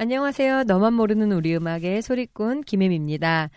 안녕하세요. 너만 모르는 우리 음악의 소리꾼 김혜미입니다.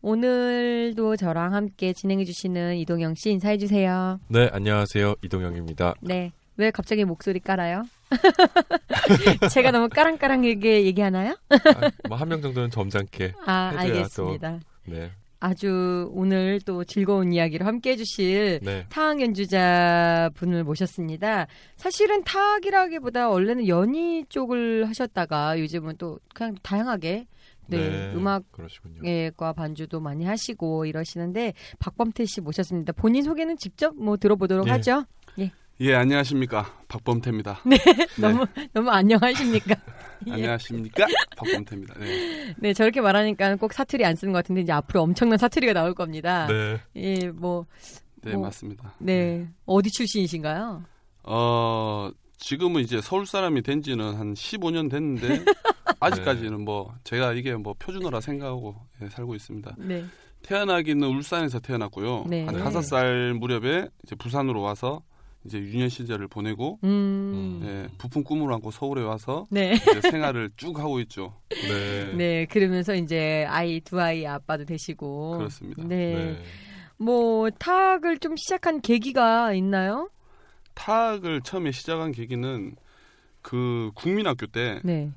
오늘도 저랑 함께 진행해주시는 이동영 씨 인사해주세요. 네, 안녕하세요. 이동영입니다. 네. 왜 갑자기 목소리 깔아요? 제가 너무 까랑까랑하게 얘기하나요? 아, 뭐한 명 정도는 점잖게. 아, 해줘야 알겠습니다. 네, 아주 오늘 또 즐거운 이야기를 함께 해주실 네, 타악 연주자 분을 모셨습니다. 사실은 타악이라기보다 원래는 연희 쪽을 하셨다가 요즘은 또 그냥 다양하게 네, 음악 그러시군요. 예과 반주도 많이 하시고 이러시는데 박범태 씨 모셨습니다. 본인 소개는 직접 뭐 들어보도록 예. 하죠. 예, 안녕하십니까. 박범태입니다. 네, 너무 너무 안녕하십니까? 예. 안녕하십니까. 박범태입니다. 네. 네, 저렇게 말하니까 꼭 사투리 안 쓰는 것 같은데 이제 앞으로 엄청난 사투리가 나올 겁니다. 네, 예, 뭐, 네, 뭐, 맞습니다. 네, 어디 출신이신가요? 어, 지금은 이제 서울 사람이 된 지는 한 15년 됐는데 아직까지는 뭐 제가 이게 뭐 표준어라 생각하고 예, 살고 있습니다. 네, 태어나기는 울산에서 태어났고요. 네. 한 다섯 살 무렵에 이제 부산으로 와서 이제 유년 시절을 보내고 음, 예, 부푼 꿈을 안고 서울에 와서 네. 이제 생활을 쭉 하고 있죠. 네, 네, 그러면서 이제 아이 두 아이 아빠도 되시고 그렇습니다. 네. 네. 뭐 타악을 좀 시작한 계기가 있나요? 타악을 처음에 시작한 계기는 그 국민학교 때 네.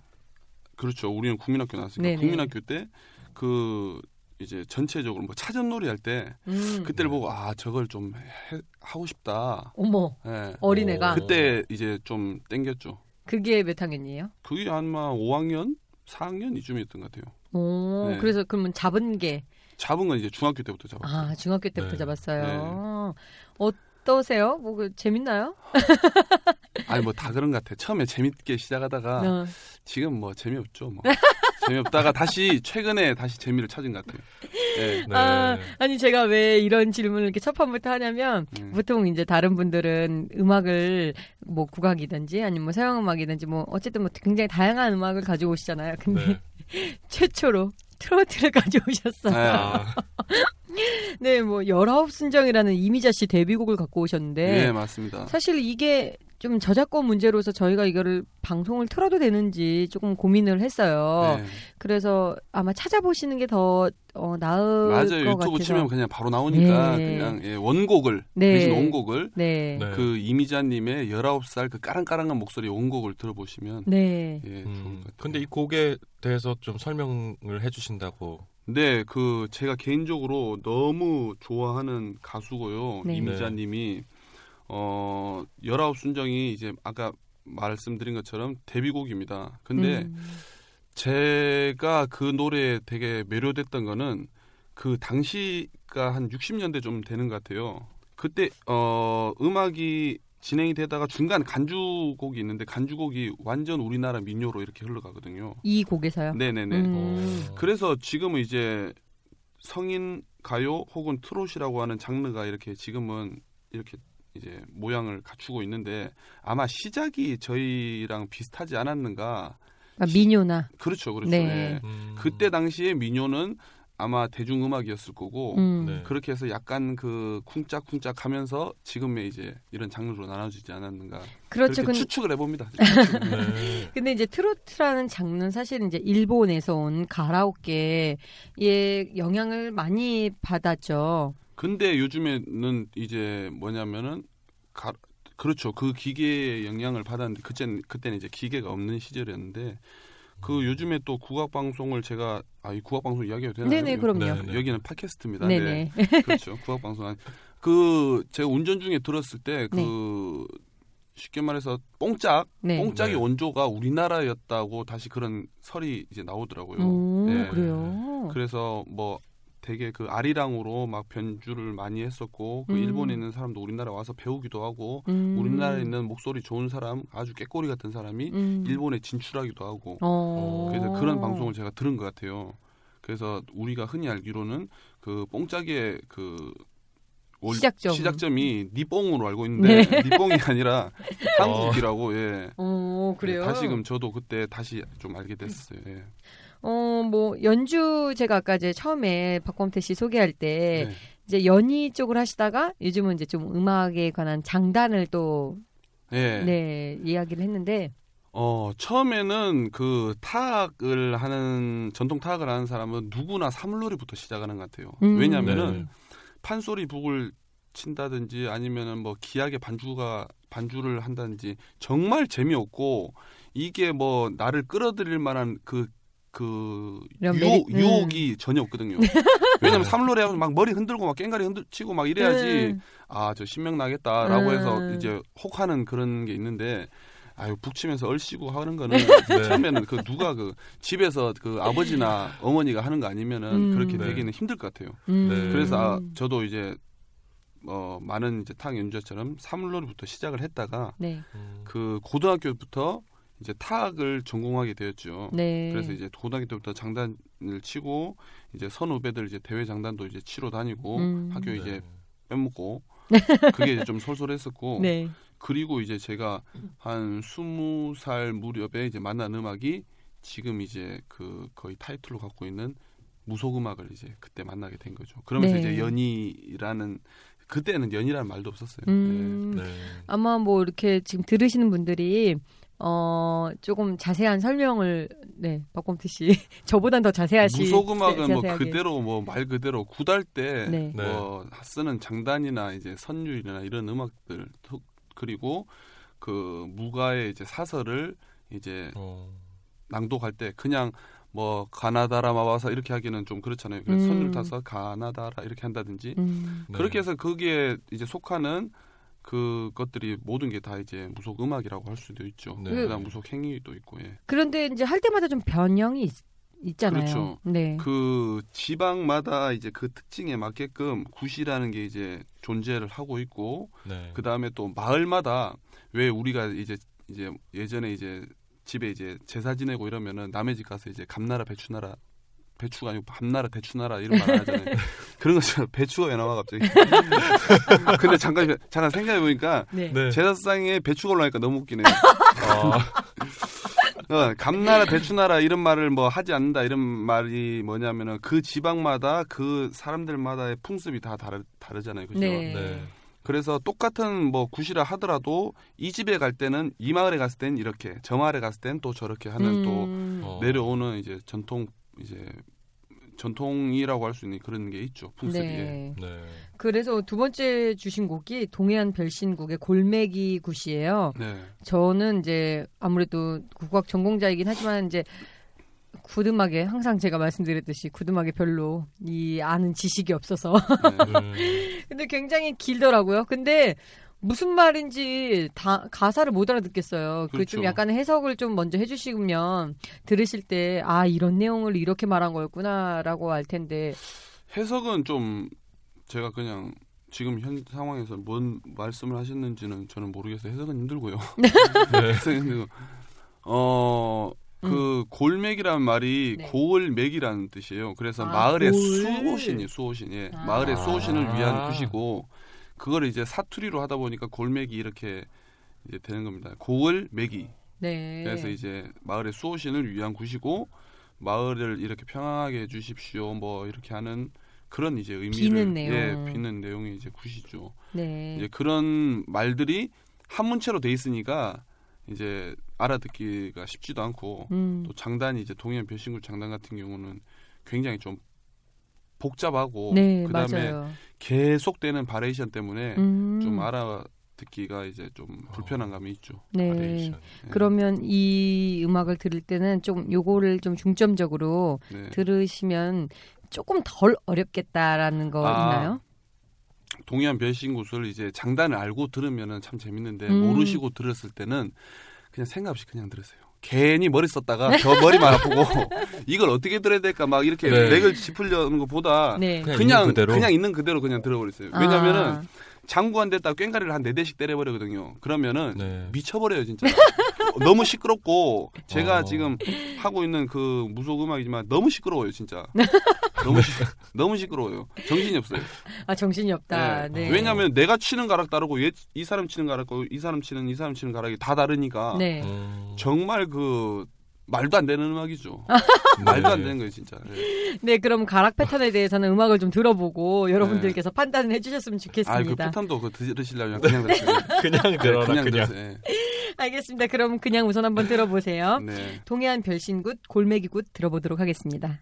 그렇죠. 우리는 국민학교 나왔으니까 네네. 국민학교 때 그 이제 전체적으로 뭐 차전놀이 할때 음. 그때를 보고 아 저걸 좀 해, 하고 싶다. 어머, 예. 어린애가 어. 그때 이제 좀 땡겼죠. 그게 몇 학년이에요? 그게 아마 5학년, 4학년 이쯤이었던 것 같아요. 오, 네. 그래서 그러면 잡은 게 잡은 건 이제 중학교 때부터 잡았어요. 아, 중학교 때부터 네. 잡았어요. 어떠세요? 뭐 그 재밌나요? 아니 뭐 다 그런 것 같아. 처음에 재밌게 시작하다가 어. 지금 뭐 재미없죠. 뭐 재미없다가 다시 최근에 다시 재미를 찾은 것 같아요. 예. 네. 아, 아니 제가 왜 이런 질문을 이렇게 첫 판부터 하냐면 음. 보통 이제 다른 분들은 음악을 뭐 국악이든지 아니면 뭐 서양 음악이든지 뭐 어쨌든 뭐 굉장히 다양한 음악을 가지고 오시잖아요. 근데 네. 최초로 트로트를 가져오셨어요. 네. 아, 네, 뭐 열아홉 순정이라는 이미자 씨 데뷔곡을 갖고 오셨는데 네, 맞습니다. 사실 이게 좀 저작권 문제로서 저희가 이거를 방송을 틀어도 되는지 조금 고민을 했어요. 네. 그래서 아마 찾아보시는 게더 어, 나을 맞아요. 것 유튜브 같아서. 치면 그냥 바로 나오니까 네. 그냥 예, 원곡을 네. 대신 원곡을 네. 네. 그 이미자님의 19살 그 까랑까랑한 목소리 원곡을 들어보시면 네. 예, 좋을 음, 것 같아요. 근데 이 곡에 대해서 좀 설명을 해주신다고. 네, 그 제가 개인적으로 너무 좋아하는 가수고요. 네. 이미자님이 어 19순정이 이제 아까 말씀드린 것처럼 데뷔곡입니다. 근데 음. 제가 그 노래에 되게 매료됐던 거는 그 당시가 한 60년대 좀 되는 것 같아요. 그때 어 음악이 진행이 되다가 중간 간주곡이 있는데 간주곡이 완전 우리나라 민요로 이렇게 흘러가거든요. 이 곡에서요. 네네네. 음. 어. 그래서 지금은 이제 성인 가요 혹은 트롯이라고 하는 장르가 이렇게 지금은 이렇게 이제 모양을 갖추고 있는데 아마 시작이 저희랑 비슷하지 않았는가 아, 민요나. 그렇죠 그렇죠 네. 예. 음. 그때 당시에 민요는 아마 대중음악이었을 거고 음. 네. 그렇게 해서 약간 그 쿵짝쿵짝 하면서 지금의 이제 이런 장르로 나눠지지 않았는가 그렇죠. 그렇게 근, 추측을 해봅니다. 추측. 네. 근데 이제 트로트라는 장르는 사실 이제 일본에서 온 가라오케의 영향을 많이 받았죠. 근데 요즘에는 이제 뭐냐면은 가, 그렇죠. 그 기계의 영향을 받았는데 그때는 그때는 이제 기계가 없는 시절이었는데 그 요즘에 또 국악 방송을 제가 아 이 국악 방송 이야기해도 되나요? 네네, 그럼요. 네, 네. 여기는 팟캐스트입니다. 네네. 네. 그렇죠. 국악 방송 한- 그 제가 운전 중에 들었을 때그 쉽게 말해서 뽕짝 네. 뽕짝의 네. 원조가 우리나라였다고 다시 그런 설이 이제 나오더라고요. 오, 네. 그래요. 그래서 뭐 되게 그 아리랑으로 막 변주를 많이 했었고 그 음. 일본에 있는 사람도 우리나라 와서 배우기도 하고 음. 우리나라에 있는 목소리 좋은 사람 아주 깨꼬리 같은 사람이 음. 일본에 진출하기도 하고 어. 그래서 그런 방송을 제가 들은 것 같아요. 그래서 우리가 흔히 알기로는 그 뽕짝의 그 올- 시작점. 시작점이 니뽕으로 알고 있는데 네. 니뽕이 아니라 한국이라고 예. 어, 그래요. 예, 다시금 저도 그때 다시 좀 알게 됐어요. 예. 어, 뭐 연주 제가 아까 이제 처음에 박범태 씨 소개할 때 네. 이제 연희 쪽을 하시다가 요즘은 이제 좀 음악에 관한 장단을 또 예. 네, 이야기를 했는데 어, 처음에는 그 타악을 하는, 전통 타악을 하는 사람은 누구나 사물놀이부터 시작하는 것 같아요. 음. 왜냐면은 네. 판소리 북을 친다든지 아니면은 뭐 기악의 반주가, 반주를 한다든지 정말 재미없고 이게 뭐 나를 끌어들일 만한 그, 그 유혹, 메리- 음. 유혹이 전혀 없거든요. 왜냐면 사물놀이 하고 막 머리 흔들고 막 깽가리 흔들, 치고 막 이래야지 음. 아, 저 신명 나겠다라고 음. 해서 이제 혹하는 그런 게 있는데 아유 북치면서 얼씨구 하는 거는 네. 처음에는 그 누가 그 집에서 그 아버지나 어머니가 하는 거 아니면은 음. 그렇게 네. 되기는 힘들 것 같아요. 음. 네. 그래서 아, 저도 이제 어 많은 이제 탁 연주자처럼 사물놀이부터 시작을 했다가 네. 음. 그 고등학교부터 이제 타악을 전공하게 되었죠. 네. 그래서 이제 고등학교 때부터 장단을 치고 이제 선후배들 이제 대회 장단도 이제 치러 다니고 음. 학교 네. 이제 빼먹고 그게 이제 좀 솔솔했었고 네. 그리고 이제 제가 한 스무 살 무렵에 이제 만난 음악이 지금 이제 그 거의 타이틀로 갖고 있는 무속 음악을 이제 그때 만나게 된 거죠. 그러면서 네. 이제 연희라는 그때는 연희라는 말도 없었어요. 음. 네. 아마 뭐 이렇게 지금 들으시는 분들이 어 조금 자세한 설명을 네 박범태 씨 저보단 더 네. 자세하시 무속 음악은 뭐. 그대로 뭐 말 그대로 구달 때 네. 뭐 쓰는 장단이나 이제 선율이나 이런 음악들 또 그리고 그 무가의 이제 사설을 이제 어. 낭독할 때 그냥 뭐 가나다라 마와서 이렇게 하기는 좀 그렇잖아요. 그래서 음. 선율 타서 가나다라 이렇게 한다든지 음. 네. 그렇게 해서 거기에 이제 속하는 그 것들이 모든 게 다 이제 무속 음악이라고 할 수도 있죠. 네. 그다음 무속 행위도 있고 예. 그런데 이제 할 때마다 좀 변형이 있, 있잖아요. 그렇죠. 네. 그 지방마다 이제 그 특징에 맞게끔 굿이라는 게 이제 존재를 하고 있고 네. 그 다음에 또 마을마다 왜 우리가 이제 이제 예전에 이제 집에 이제 제사 지내고 이러면은 남의 집 가서 이제 감나라 배추나라 배추가 아니고 밤나라 대추나라 이런 말 안 하잖아요. 그런 것처럼 배추가 왜 나와 갑자기? 근데 잠깐 잠깐 생각해 보니까 네. 네. 제사상에 배추가 올라니까 너무 웃기네요. 아, 어, 감나라 대추나라 이런 말을 뭐 하지 않는다 이런 말이 뭐냐면은 그 지방마다 그 사람들마다의 풍습이 다 다르, 다르잖아요. 그죠? 네. 네. 그래서 똑같은 뭐 굿이라 하더라도 이 집에 갈 때는 이 마을에 갔을 땐 이렇게 저 마을에 갔을 땐 또 저렇게 하는 또 음. 어. 내려오는 이제 전통 이제 전통이라고 할 수 있는 그런 게 있죠 풍습이 네. 네. 그래서 두 번째 주신 곡이 동해안 별신국의 골매기 굿이에요. 네. 저는 이제 아무래도 국악 전공자이긴 하지만 이제 구음악에 항상 제가 말씀드렸듯이 구음악에 별로 이 아는 지식이 없어서 네. 음. 근데 굉장히 길더라고요. 근데 무슨 말인지 다 가사를 못 알아듣겠어요. 그좀 그렇죠. 약간 해석을 좀 먼저 해주시면 들으실 때 아 이런 내용을 이렇게 말한 거였구나라고 알 텐데 해석은 좀 제가 그냥 지금 현 상황에서 뭔 말씀을 하셨는지는 저는 모르겠어요 해석은 힘들고요 네. 해석은 힘들고 어그 골맥이라는 말이 음. 네. 고을맥이라는 뜻이에요 그래서 아, 마을의 골. 수호신이 수호신 예 아. 마을의 수호신을 위한 아. 굿이고 그거를 이제 사투리로 하다 보니까 골맥이 이렇게 이제 되는 겁니다 고을 맥이 네. 그래서 이제 마을의 수호신을 위한 굿이고 마을을 이렇게 평안하게 해주십시오. 뭐 이렇게 하는 그런 이제 의미를 비는 내용. 예, 비는 내용이 이제 굿이죠. 네. 이제 그런 말들이 한 문체로 돼 있으니까 이제 알아듣기가 쉽지도 않고 음. 또 장단이 이제 동해안 별신구 장단 같은 경우는 굉장히 좀 복잡하고 네, 그다음에 맞아요. 계속되는 variation 때문에 음. 좀 알아 듣기가 이제 좀 불편한 감이 있죠. 네. 네. 그러면 이 음악을 들을 때는 좀 요거를 좀 중점적으로 네. 들으시면 조금 덜 어렵겠다라는 거 아, 있나요? 동해안 별신굿을 이제 장단을 알고 들으면은 참 재밌는데 음. 모르시고 들었을 때는 그냥 생각 없이 그냥 들으세요. 괜히 머리 썼다가 저 머리만 아프고 이걸 어떻게 들어야 될까 막 이렇게 네. 맥을 짚으려는 것보다 네. 그냥 그냥 있는 그대로. 그냥 있는 그대로 그냥 들어버렸어요. 왜냐면은 아, 장구 한 대다 꽹가리를 한 네 대씩 때려버리거든요. 그러면은 네. 미쳐버려요 진짜. 너무 시끄럽고 제가 어. 지금 하고 있는 그 무속 음악이지만 너무 시끄러워요 진짜. 너무 시, 너무 시끄러워요. 정신이 없어요. 아, 정신이 없다. 네. 왜냐하면 내가 치는 가락 다르고 얘, 이 사람 치는 가락고 이 사람 치는 이 사람 치는 가락이 다 다르니까 네. 음. 정말 그 말도 안 되는 음악이죠. 네. 말도 안 되는 거예요 진짜. 네. 네, 그럼 가락 패턴에 대해서는 음악을 좀 들어보고 여러분들께서 판단을 해주셨으면 좋겠습니다. 패턴도 그 들으시려면 그냥 들으세요. 그냥 네, 들어라 그냥 그냥. 들으세요. 네. 알겠습니다. 그럼 그냥 우선 한번 들어보세요. 네. 동해안 별신굿 골매기굿 들어보도록 하겠습니다.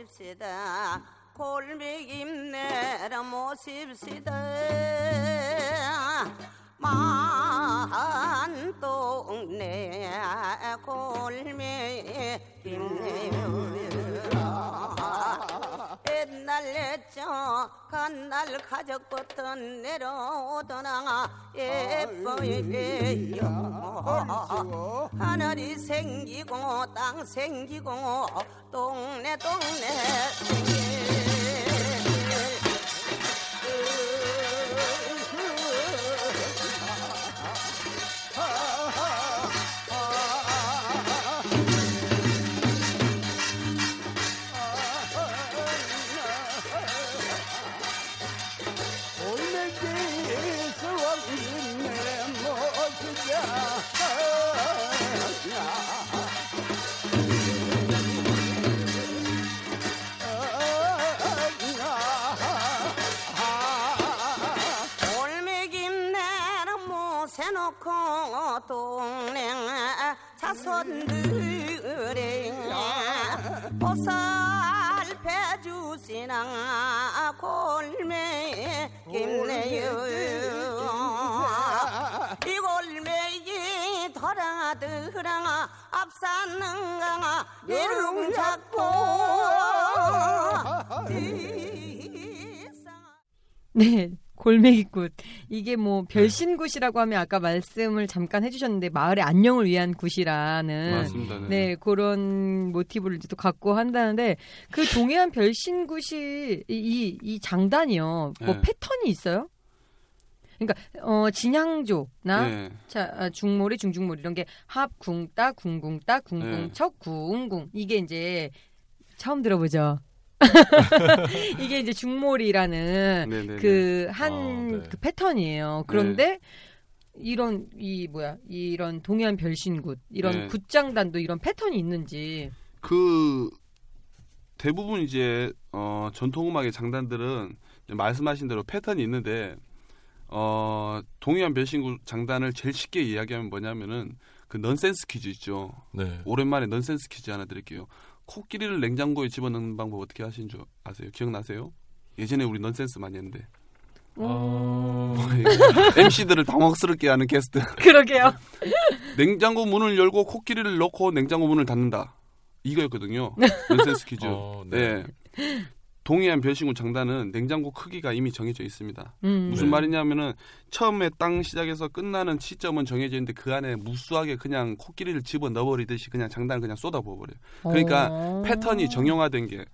모십시다. 골매기 내라 모십시다. 만동네 골매기 내저 간날 가족부터 내려오더나 예뻐예요 하늘이 생기고 땅 생기고 동네 동네 생길 동네 자손들이 보살펴 주시나 골매기 내요 이 골매기 돌아들 흐랑아 앞산는강아 내름 잡고 네. 골메기굿. 이게 뭐 별신굿이라고 하면 아까 말씀을 잠깐 해주셨는데 마을의 안녕을 위한 굿이라는 맞습니다. 네. 네 그런 모티브를 이제 또 갖고 한다는데 그 동해안 별신굿이 이, 이 장단이요. 뭐 네. 패턴이 있어요? 그러니까 어 진양조나 네. 자 아, 중몰이 중중몰 이런 게 합궁따 궁궁따 궁궁 네. 척 궁궁 이게 이제 처음 들어보죠. 이게 이제 중몰이라는. 그한 아, 네. 그 패턴이에요. 그런데 이런 이 뭐야 이런 동해안 별신굿 이런 네. 굿장단도 이런 패턴이 있는지 그 대부분 이제 어 전통 음악의 장단들은 말씀하신 대로 패턴이 있는데 어 동해안 별신구 장단을 제일 쉽게 이야기하면 뭐냐면은 그 넌센스 퀴즈 있죠. 네. 오랜만에 넌센스 퀴즈 하나 드릴게요. 코끼리를 냉장고에 집어넣는 방법 어떻게 하신 줄 아세요? 기억나세요? 예전에 우리 넌센스 많이 했는데 어... MC들을 당황스럽게 하는 게스트 그러게요. 냉장고 문을 열고 코끼리를 넣고 냉장고 문을 닫는다 이거였거든요 넌센스 퀴즈 어, 네. 네. 동해안 별신구 장단은 냉장고 크기가 이미 정해져 있습니다. 음. 무슨 네. 말이냐면은 처음에 땅 시작해서 끝나는 시점은 정해져 있는데 그 안에 무수하게 그냥 코끼리를 집어 넣어버리듯이 그냥 장단을 그냥 쏟아부어 버려요. 그러니까 어. 패턴이 정형화된 게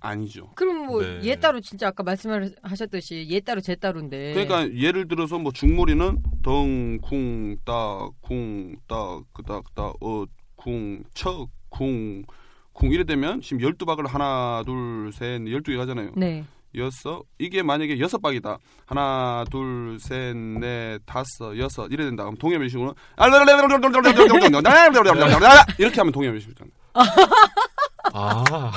아니죠. 그럼 뭐 네. 얘 따로 진짜 아까 말씀하셨듯이 얘 따로 쟤 따로인데. 그러니까 예를 들어서 뭐 중몰이는 덩쿵 따쿵 따 그닥 따어쿵 척쿵 쿵 이래 되면 지금 12박을 하나 둘셋 12개 가잖아요. 네. 여섯. 이게 만약에 여섯 박이다. 하나 둘 셋 넷 다섯 여섯. 이래 된다. 그럼 동해변식으로는 이렇게 하면 동해변식이잖아 아,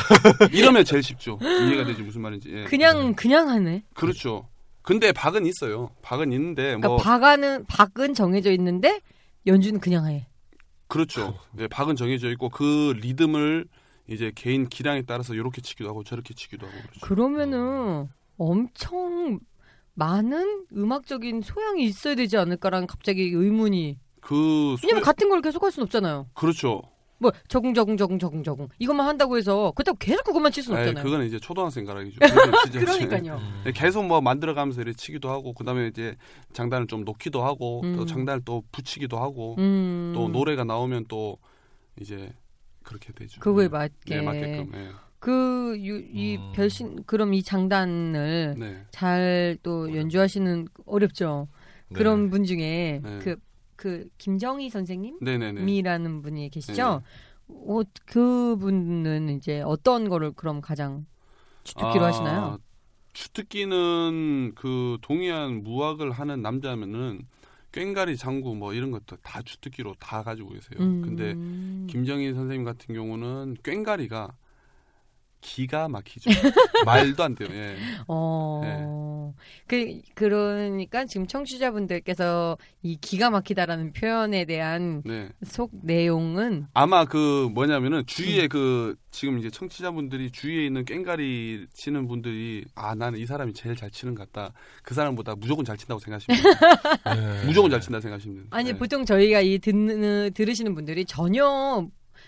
이러면 제일 쉽죠. 이해가 되지 무슨 말인지. 예. 그냥 그냥 하네. 그렇죠. 근데 박은 있어요. 박은 있는데 그러니까 뭐 박아는 박은 정해져 있는데 연주는 그냥 해. 그렇죠. 예, 박은 정해져 있고 그 리듬을 이제 개인 기량에 따라서 이렇게 치기도 하고 저렇게 치기도 하고 그렇죠 그러면은 엄청 많은 음악적인 소양이 있어야 되지 않을까라는 갑자기 의문이. 그 왜냐면 소... 같은 걸 계속 할 수는 없잖아요. 그렇죠 뭐 적응 적응 적응 적응 적응 이것만 한다고 해서 그렇다고 계속 그것만 칠 수는 없잖아요. 그거는 이제 초등학생 가락이죠 그건 그러니까요. 음. 네, 계속 뭐 만들어가면서 이렇게 치기도 하고 그다음에 이제 장단을 좀 놓기도 하고 또 음. 장단을 또 붙이기도 하고 음. 또 노래가 나오면 또 이제 그렇게 되죠. 그거에 네. 맞게. 네, 맞게끔. 네. 그이 음. 별신 그럼 이 장단을 네. 잘또 연주하시는 어렵죠. 네. 그런 분 중에 네. 그그 김정희 선생님이라는. 분이 계시죠. 어, 그분은 이제 어떤 거를 그럼 가장 주특기로 아, 하시나요? 주특기는 그 동해안 무학을 하는 남자면은 꽹가리 장구 뭐 이런 것도 다 주특기로 다 가지고 계세요. 음. 근데 김정희 선생님 같은 경우는 꽹가리가 기가 막히죠. 말도 안 돼요. 예. 어. 그 그러니까 지금 청취자분들께서 이 기가 막히다라는 표현에 대한 네. 속 내용은 아마 그 뭐냐면은 음. 주위에 그 지금 이제 청취자분들이 주위에 있는 깽가리 치는 분들이 아 나는 이 사람이 제일 잘 치는 것 같다. 그 사람보다 무조건 잘 친다고 생각하시면 돼요. 네. 무조건 잘 친다 생각하시면 돼요. 아니 네. 보통 저희가 이 듣는 들으시는 분들이 전혀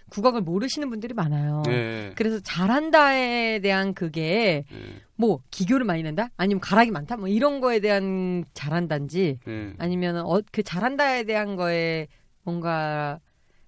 국악을 모르시는 분들이 많아요. 네. 그래서 잘한다에 대한 그게 네. 뭐 기교를 많이 낸다? 아니면 가락이 많다? 뭐 이런 거에 대한 잘한다인지 네. 아니면 어, 그 잘한다에 대한 거에 뭔가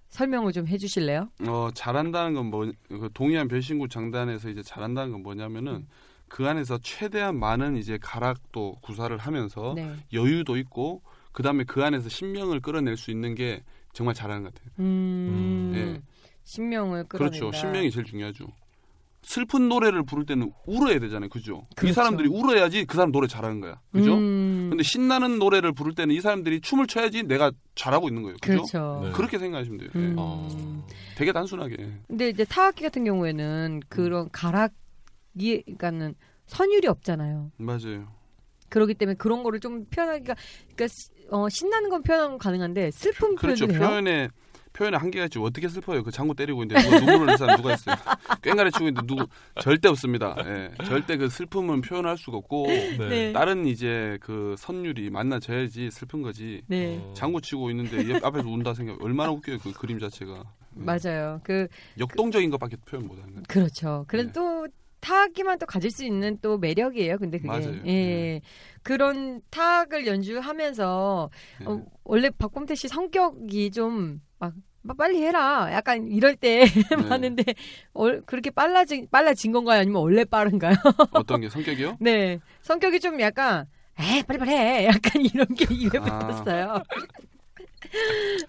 설명을 좀 해주실래요? 어 잘한다는 건뭐그 동해안 별신구 장단에서 이제 잘한다는 건 뭐냐면은 그 안에서 최대한 많은 이제 가락도 구사를 하면서 네. 여유도 있고 그 다음에 그 안에서 신명을 끌어낼 수 있는 게 정말 잘하는 것 같아요. 음, 네. 신명을 끌어낸다. 그렇죠. 신명이 제일 중요하죠. 슬픈 노래를 부를 때는 울어야 되잖아요. 그죠? 이 그렇죠. 사람들이 울어야지 그 사람 노래 잘하는 거야. 그죠? 음, 근데 신나는 노래를 부를 때는 이 사람들이 춤을 춰야지 내가 잘하고 있는 거예요. 그죠? 그렇죠. 네. 그렇게 생각하시면 돼요. 예. 음. 어. 되게 단순하게. 예. 근데 이제 타악기 같은 경우에는 그런 가락 이 그러니까는 선율이 없잖아요. 맞아요. 그렇기 때문에 그런 거를 좀 표현하기가 그러니까 시- 어, 신나는 건 표현 가능한데 슬픈 그렇죠. 표현도 돼요. 표현의 표현의 한계가 있지 어떻게 슬퍼요? 그 장구 때리고 있는데 누가 눈물을 흘릴 사람 누가 있어요? 꽹가리 치고 있는데 누구 절대 없습니다. 예. 절대 그 슬픔은 표현할 수가 없고 네. 다른 이제 그 선율이 만나져야지 슬픈 거지. 네. 어. 장구 치고 있는데 옆 앞에서 운다 생각 얼마나 웃겨요 그 그림 자체가 맞아요. 그 역동적인 것밖에 표현 못하는 거예요. 그렇죠. 그래도 네. 또 타악기만 또 가질 수 있는 또 매력이에요. 근데 그게 맞아요. 예 네. 그런 타악을 연주하면서 네. 어, 원래 박범태 씨 성격이 좀 막 빨리 해라. 약간 이럴 때 네. 많은데 얼- 그렇게 빨라진 빨라진 건가요? 아니면 원래 빠른가요? 어떤 게 성격이요? 네 성격이 좀 약간 에 빨리 빨리 해. 약간 이런 게 입에 아. 붙었어요.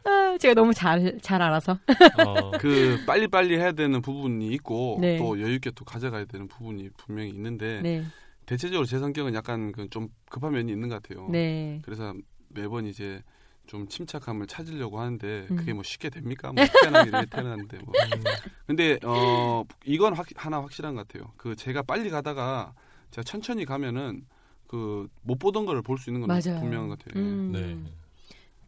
아, 제가 너무 잘 잘 알아서. 어, 그 빨리 빨리 해야 되는 부분이 있고 네. 또 여유 있게 또 가져가야 되는 부분이 분명히 있는데 네, 대체적으로 제 성격은 약간 그좀 급한 면이 있는 것 같아요. 네. 그래서 매번 이제 좀 침착함을 찾으려고 하는데 음. 그게 뭐 쉽게 됩니까? 뭐 태어나기를 태어났는데 뭐. 근데 어 이건 확, 하나 확실한 것 같아요. 그 제가 빨리 가다가 제가 천천히 가면은 그 못 보던 거를 볼 수 있는 건 맞아요. 분명한 것 같아요. 예. 음, 네.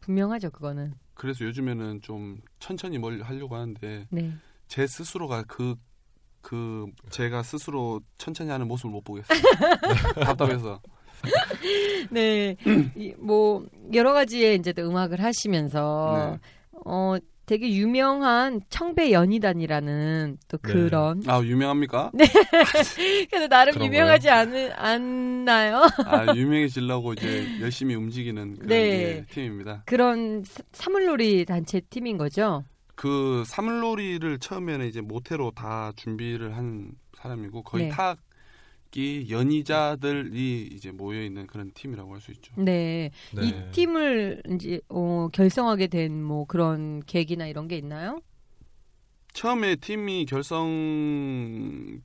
분명하죠 그거는. 그래서 요즘에는 좀 천천히 뭘 하려고 하는데 네. 제 스스로가 그, 그, 제가 스스로 천천히 하는 모습을 못 보겠어요. 답답해서. 네, 이, 뭐 여러 가지의 이제 또 음악을 하시면서 네. 어 되게 유명한 청배 연희단이라는 또 네. 그런 아, 유명합니까? 그래서 나름? 유명하지 않은 않나요? 아, 유명해지려고 이제 열심히 움직이는 그런 네. 예, 팀입니다. 그런 사- 사물놀이 단체 팀인 거죠. 그 사물놀이를 처음에는 이제 모태로 다 준비를 한 사람이고 거의 네. 타 악기 연희자들이 이제 모여 있는 그런 팀이라고 할 수 있죠. 네, 네. 이 팀을 이제 어, 결성하게 된 뭐 그런 계기나 이런 게 있나요? 처음에 팀이 결성되기에는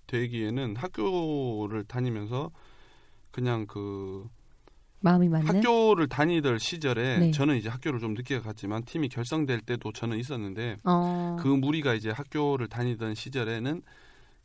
학교를 다니면서 그냥 그 마음이 맞네. 학교를 다니던 시절에 네. 저는 이제 학교를 좀 늦게 갔지만 팀이 결성될 때도 저는 있었는데 어, 그 무리가 이제 학교를 다니던 시절에는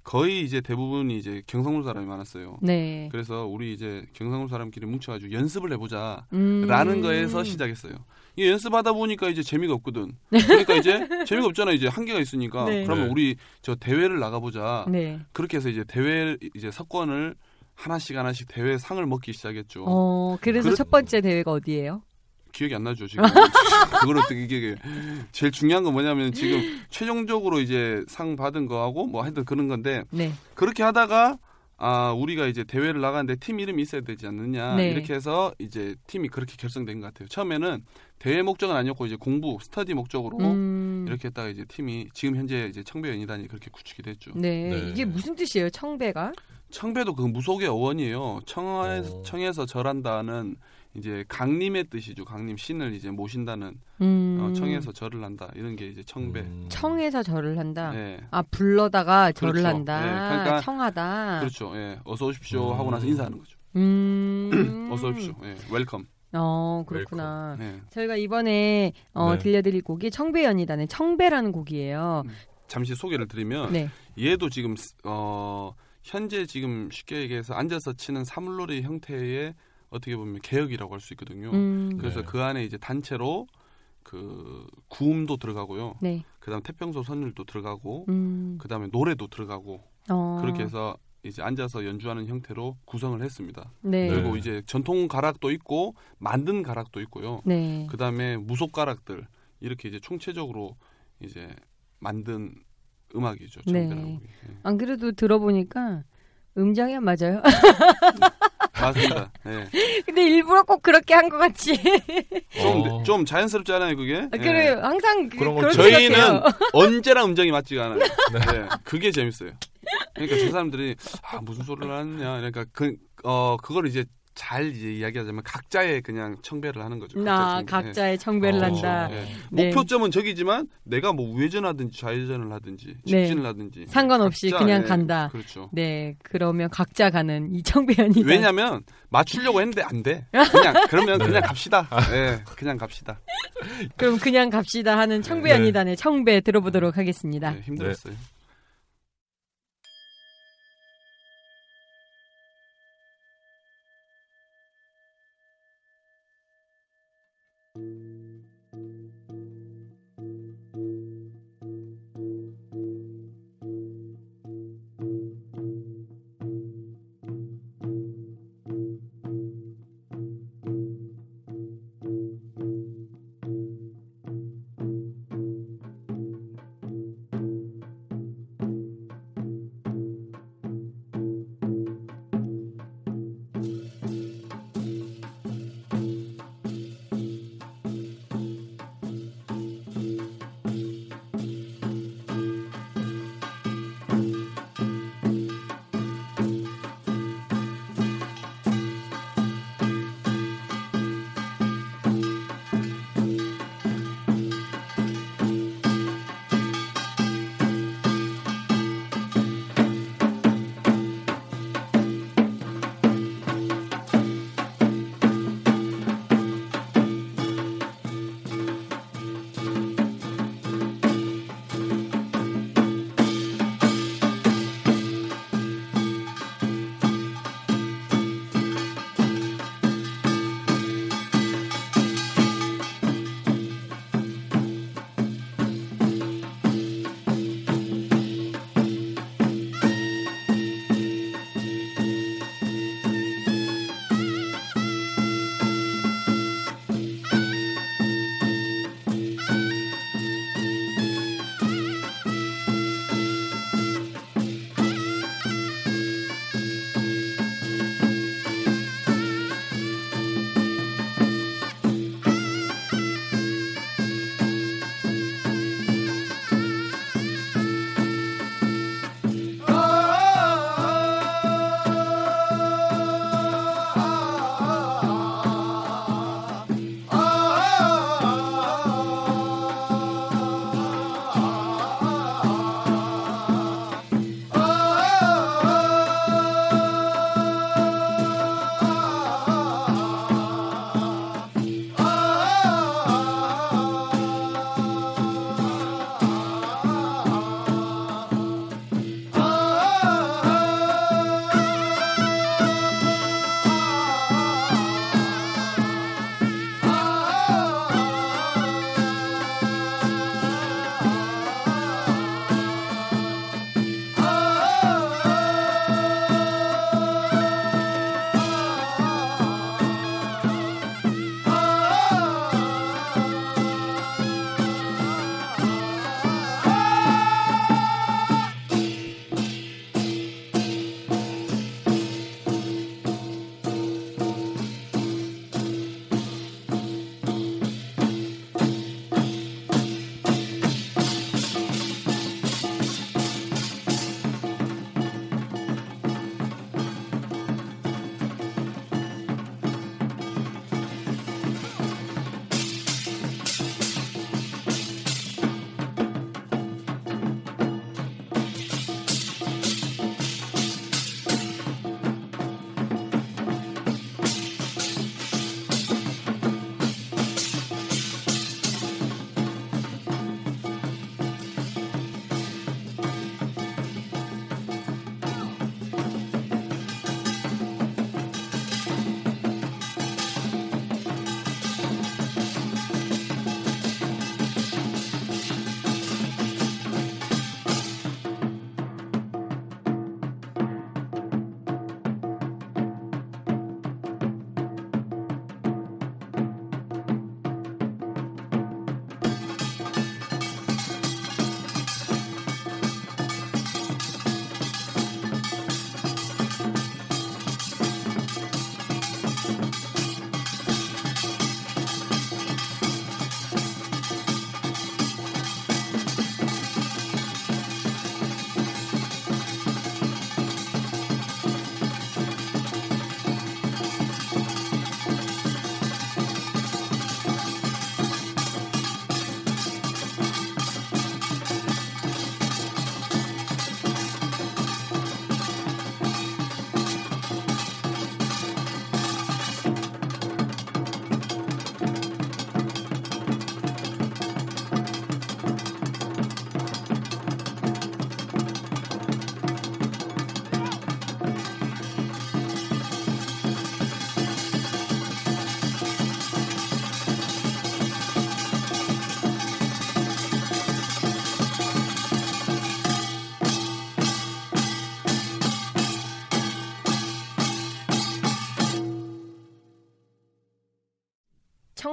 거의 이제 대부분이 이제 경상도 사람이 많았어요. 네. 그래서 우리 이제 경상도 사람끼리 뭉쳐가지고 연습을 해보자. 음. 라는 거에서 시작했어요. 이게 연습하다 보니까 이제 재미가 없거든. 그러니까 이제 재미가 없잖아. 이제 한계가 있으니까. 네. 그러면 네. 우리 저 대회를 나가보자. 네. 그렇게 해서 이제 대회 이제 석권을 하나씩 하나씩 대회 상을 먹기 시작했죠. 어, 그래서 그렇- 첫 번째 대회가 어디예요? 기억이 안 나죠 지금. 그걸 어떻게 이게 제일 중요한 건 뭐냐면 지금 최종적으로 이제 상 받은 거하고 뭐 하여튼 그런 건데 네. 그렇게 하다가 아 우리가 이제 대회를 나가는데 팀 이름이 있어야 되지 않느냐 네. 이렇게 해서 이제 팀이 그렇게 결성된 것 같아요. 처음에는 대회 목적은 아니었고 이제 공부 스터디 목적으로 음. 이렇게 했다가 이제 팀이 지금 현재 이제 청배 연희단이 그렇게 구축이 됐죠. 네. 네. 이게 무슨 뜻이에요? 청배가? 청배도 그 무속의 어원이에요. 청해서, 오. 청해서 절한다는 이제 강림의 뜻이죠. 강림 신을 이제 모신다는 음. 어, 청해서 절을 한다 이런 게 이제 청배. 음. 청해서 절을 한다. 예. 아 불러다가 절을 그렇죠. 한다. 네, 그러니까 청하다. 그렇죠. 예. 어서 오십시오 음. 하고 나서 인사하는 거죠. 음. 어서 오십시오. 예. Welcome. 어 그렇구나. 예. 저희가 이번에 어, 네. 들려드릴 곡이 청배연희단의 청배라는 곡이에요. 잠시 소개를 드리면 네. 얘도 지금 어 현재 지금 쉽게 얘기해서 앉아서 치는 사물놀이 형태의 어떻게 보면 개혁이라고 할 수 있거든요. 음. 그래서 네. 그 안에 이제 단체로 그 구음도 들어가고요. 네. 그다음 태평소 선율도 들어가고 음. 그다음에 노래도 들어가고 어. 그렇게 해서 이제 앉아서 연주하는 형태로 구성을 했습니다. 네. 그리고 네. 이제 전통 가락도 있고 만든 가락도 있고요. 네. 그다음에 무속 가락들 이렇게 이제 총체적으로 이제 만든 음악이죠. 네. 예. 안 그래도 들어보니까 음정이 안 맞아요. 맞습니다. 예. 근데 일부러 꼭 그렇게 한 것 같지. 좀, 어. 좀 자연스럽지 않아요, 그게? 아, 그래 요 항상 그, 것 저희는. 언제나 음정이 맞지가 않아요. 네. 그게 재밌어요. 그러니까 저 사람들이 아 무슨 소리를 하느냐. 그러니까 그 어 그걸 이제 잘 이제 이야기하자면 각자의 그냥 청배를 하는 거죠. 나 청배. 각자 의 청배를 어, 한다. 예. 네. 목표점은 저기지만 내가 뭐 우회전하든지 좌회전을 하든지 네. 직진을 하든지 상관없이 각자, 그냥 예, 간다. 그렇죠. 네, 그러면 각자 가는 이 청배연이단. 왜냐면 맞추려고 했는데 안 돼. 그냥 그러면 네. 그냥 갑시다. 예, 그냥 갑시다. 그럼 그냥 갑시다 하는 청배연이단의 청배 들어보도록 하겠습니다. 네, 힘들었어요.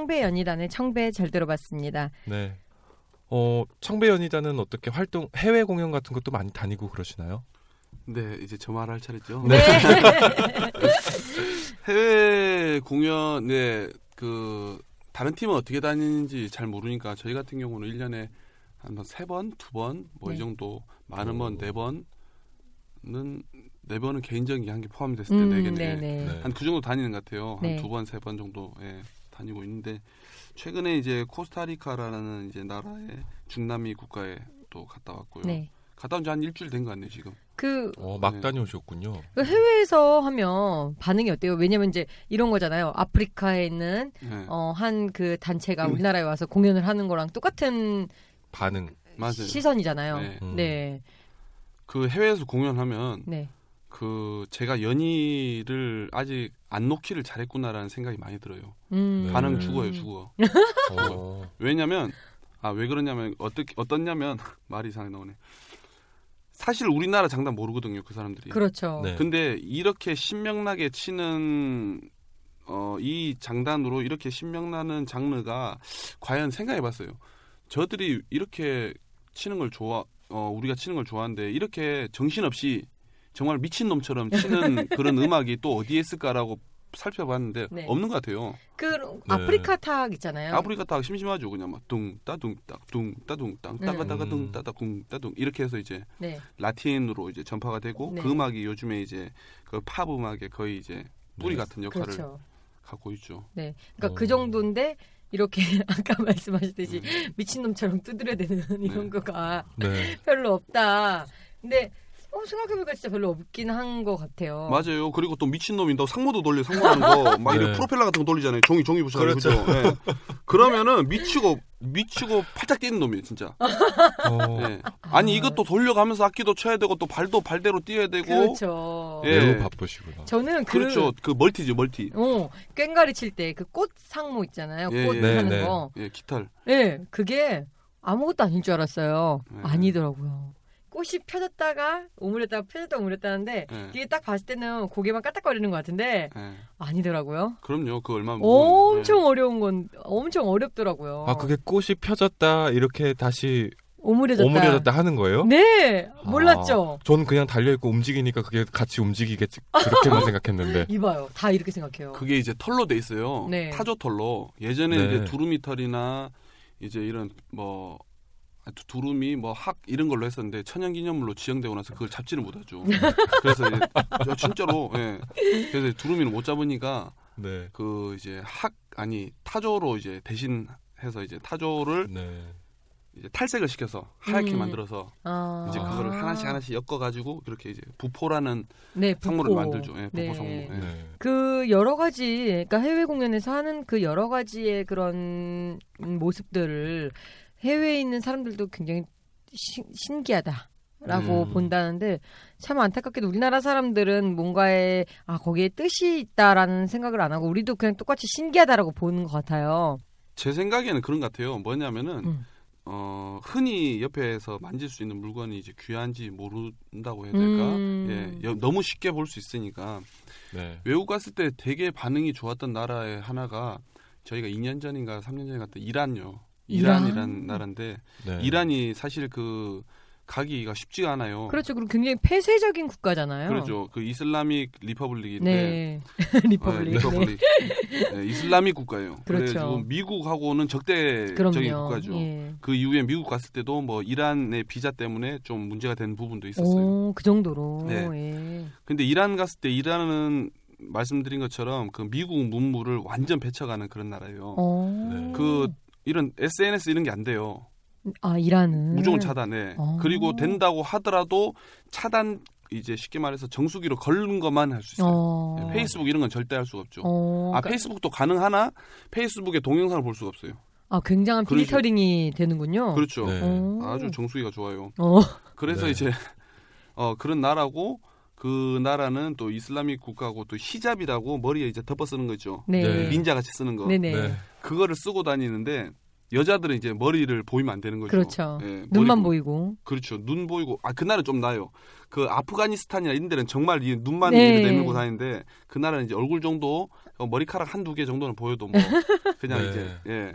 청배연희단의 청배 잘 들어봤습니다. 네. 어, 청배연희단은 어떻게 활동 해외 공연 같은 것도 많이 다니고 그러시나요? 네, 이제 저 말 할 차례죠. 네. 해외 공연, 네, 그, 다른 팀은 어떻게 다니는지 잘 모르니까 저희 같은 경우는 1년에 한세 번, 두 번, 뭐이 네. 정도, 많은 번, 오. 네 번은, 네 번은 개인적인 게 한 개 포함됐을 때 음, 네 개네. 네네. 네. 한그 정도 다니는 것 같아요. 네. 한두 번, 세 번 정도 예, 다니고 있는데 최근에 이제 코스타리카라는 이제 나라의 중남미 국가에 또 갔다 왔고요. 네. 갔다 온 지 한 일주일 된것 같네요, 지금. 그 어, 막 네. 다녀오셨군요. 그 해외에서 하면 반응이 어때요? 왜냐면 이제 이런 거잖아요. 아프리카에 있는 네. 어, 한 그 단체가 음. 우리나라에 와서 공연을 하는 거랑 똑같은 반응. 맞아요. 시선이잖아요. 네. 음. 네. 그 해외에서 공연하면 네. 그 제가 연희를 아직 안 놓기를 잘했구나라는 생각이 많이 들어요. 음. 네. 반응 죽어요, 죽어. 어, 왜냐면 아 왜 그러냐면 어떻게 어떻냐면 말이 이상하게 나오네. 사실 우리나라 장단 모르거든요, 그 사람들이. 그렇죠. 네. 근데 이렇게 신명나게 치는 어, 이 장단으로 이렇게 신명나는 장르가 과연 생각해봤어요. 저들이 이렇게 치는 걸 좋아, 어, 우리가 치는 걸 좋아하는데 이렇게 정신없이 정말 미친 놈처럼 치는 그런 음악이 또 어디에 있을까라고 살펴봤는데 네. 없는 것 같아요. 그 아프리카 탁 있잖아요. 아프리카 딱 심심하죠, 그냥 막 뚱따둥딱 뚱따둥땅 따가따가 음. 뚱따다궁 따둥 이렇게 해서 이제 네. 라틴으로 이제 전파가 되고 네. 그 음악이 요즘에 이제 그 팝 음악의 거의 이제 뿌리 네. 같은 역할을 그렇죠. 갖고 있죠. 네. 그러니까 어. 그 정도인데 이렇게 아까 말씀하셨듯이 음. 미친놈처럼 두드려 대는 이런 네. 거가 네. 별로 없다. 근데 어, 생각해보니까 진짜 별로 없긴 한 것 같아요. 맞아요. 그리고 또 미친 놈인다 상모도 돌려 상모하는 거 막 이렇게 네. 프로펠러 같은 거 돌리잖아요. 종이 종이 부셔가지고 그렇죠. 그죠? 네. 그러면은 미치고 미치고 팔짝 뛰는 놈이에요, 진짜. 어, 네. 아니 이것도 돌려가면서 악기도 쳐야 되고 또 발도 발대로 뛰어야 되고. 그렇죠. 예. 매우 바쁘시구나. 저는 그 그렇죠. 그 멀티죠, 멀티. 어, 꽹가리 칠 때 그 꽃 상모 있잖아요. 예, 꽃 예. 네, 하는 네. 거. 예, 기타를. 예, 그게 아무것도 아닌 줄 알았어요. 네. 아니더라고요. 꽃이 펴졌다가 오므렸다가 펴졌다가 오므렸다는데 예. 이게 딱 봤을 때는 고개만 까딱거리는 것 같은데 예. 아니더라고요. 그럼요. 그 무거운- 엄청 어려운 건 엄청 어렵더라고요. 아, 그게 꽃이 펴졌다, 이렇게 다시 오므려졌다. 오므려졌다 하는 거예요? 네, 몰랐죠. 저는 그냥 달려 있고 움직이니까 그게 같이 움직이겠지. 그렇게만 생각했는데. 이봐요, 다 이렇게 생각해요. 그게 이제 털로 돼 있어요. 네. 타조 털로. 예전에 네. 이제 두루미 털이나 이제 이런 뭐 두루미 뭐 학 이런 걸로 했었는데 천연기념물로 지정되고 나서 그걸 잡지를 못하죠. 그래서 이제 저 진짜로 예. 그래서 두루미를 못 잡으니까 네. 그 이제 학 아니 타조로 이제 대신 해서 이제 타조를 네. 이제 탈색을 시켜서 하얗게 음. 만들어서 아. 이제 그거를 하나씩 하나씩 엮어 가지고 이렇게 이제 부포라는 네, 상물을 붓고. 만들죠. 예, 부포 네. 상무. 예. 네. 그 여러 가지 그러니까 해외 공연에서 하는 그 여러 가지의 그런 모습들을 해외에 있는 사람들도 굉장히 시- 신기하다 라고 음. 본다는데 참 안타깝게도 우리나라 사람들은 뭔가에 아 거기에 뜻이 있다라는 생각을 안 하고 우리도 그냥 똑같이 신기하다라고 보는 것 같아요. 제 생각에는 그런 것 같아요. 뭐냐면은 음. 어, 흔히 옆에서 만질 수 있는 물건이 이제 귀한지 모른다고 해야 될까? 음. 예, 여- 너무 쉽게 볼 수 있으니까 네. 외국 갔을 때 되게 반응이 좋았던 나라의 하나가 저희가 2년 전인가 3년 전에 갔던 이란요. 이란? 이란이라는 나라인데 네. 이란이 사실 그 가기가 쉽지가 않아요. 그렇죠. 그리고 굉장히 폐쇄적인 국가잖아요. 그렇죠. 그 Islamic Republic인데 네. Republic. 네, Republic. 네, Islamic 국가예요. 그렇죠. 그래서 미국하고는 적대적인 그럼요. 국가죠. 예. 그 이후에 미국 갔을 때도 뭐 이란의 비자 때문에 좀 문제가 된 부분도 있었어요. 오, 그 정도로. 네. 예. 근데 이란 갔을 때 이란은 말씀드린 것처럼 그 미국 문물을 완전 배쳐가는 그런 나라예요. 그 이런 SNS 이런 게 안 돼요. 아, 이란은 무조건 차단해. 어. 그리고 된다고 하더라도 차단 이제 쉽게 말해서 정수기로 걸는 것만 할 수 있어요. 어. 네, 페이스북 이런 건 절대 할 수가 없죠. 어, 아 그러니까- 페이스북도 가능하나 페이스북에 동영상을 볼 수가 없어요. 아, 굉장한 그러죠. 필터링이 되는군요. 그렇죠. 네. 어. 아주 정수기가 좋아요. 어. 그래서 네. 이제 어 그런 나라고 그 나라는 또 이슬람ik 국가고 또 히잡이라고 머리에 이제 덮어 쓰는 거죠. 네. 네. 닌자 같이 쓰는 거. 네네. 네. 그거를 쓰고 다니는데 여자들은 이제 머리를 보이면 안 되는 거죠. 그렇죠. 예, 눈만 보- 보이고. 그렇죠. 눈 보이고 아 그날은 좀 나요. 그 아프가니스탄이나 이런 데는 정말 이 눈만 네. 이렇게 내밀고 다니는데 그날은 이제 얼굴 정도 어, 머리카락 한두 개 정도는 보여도 뭐 그냥 네. 이제 예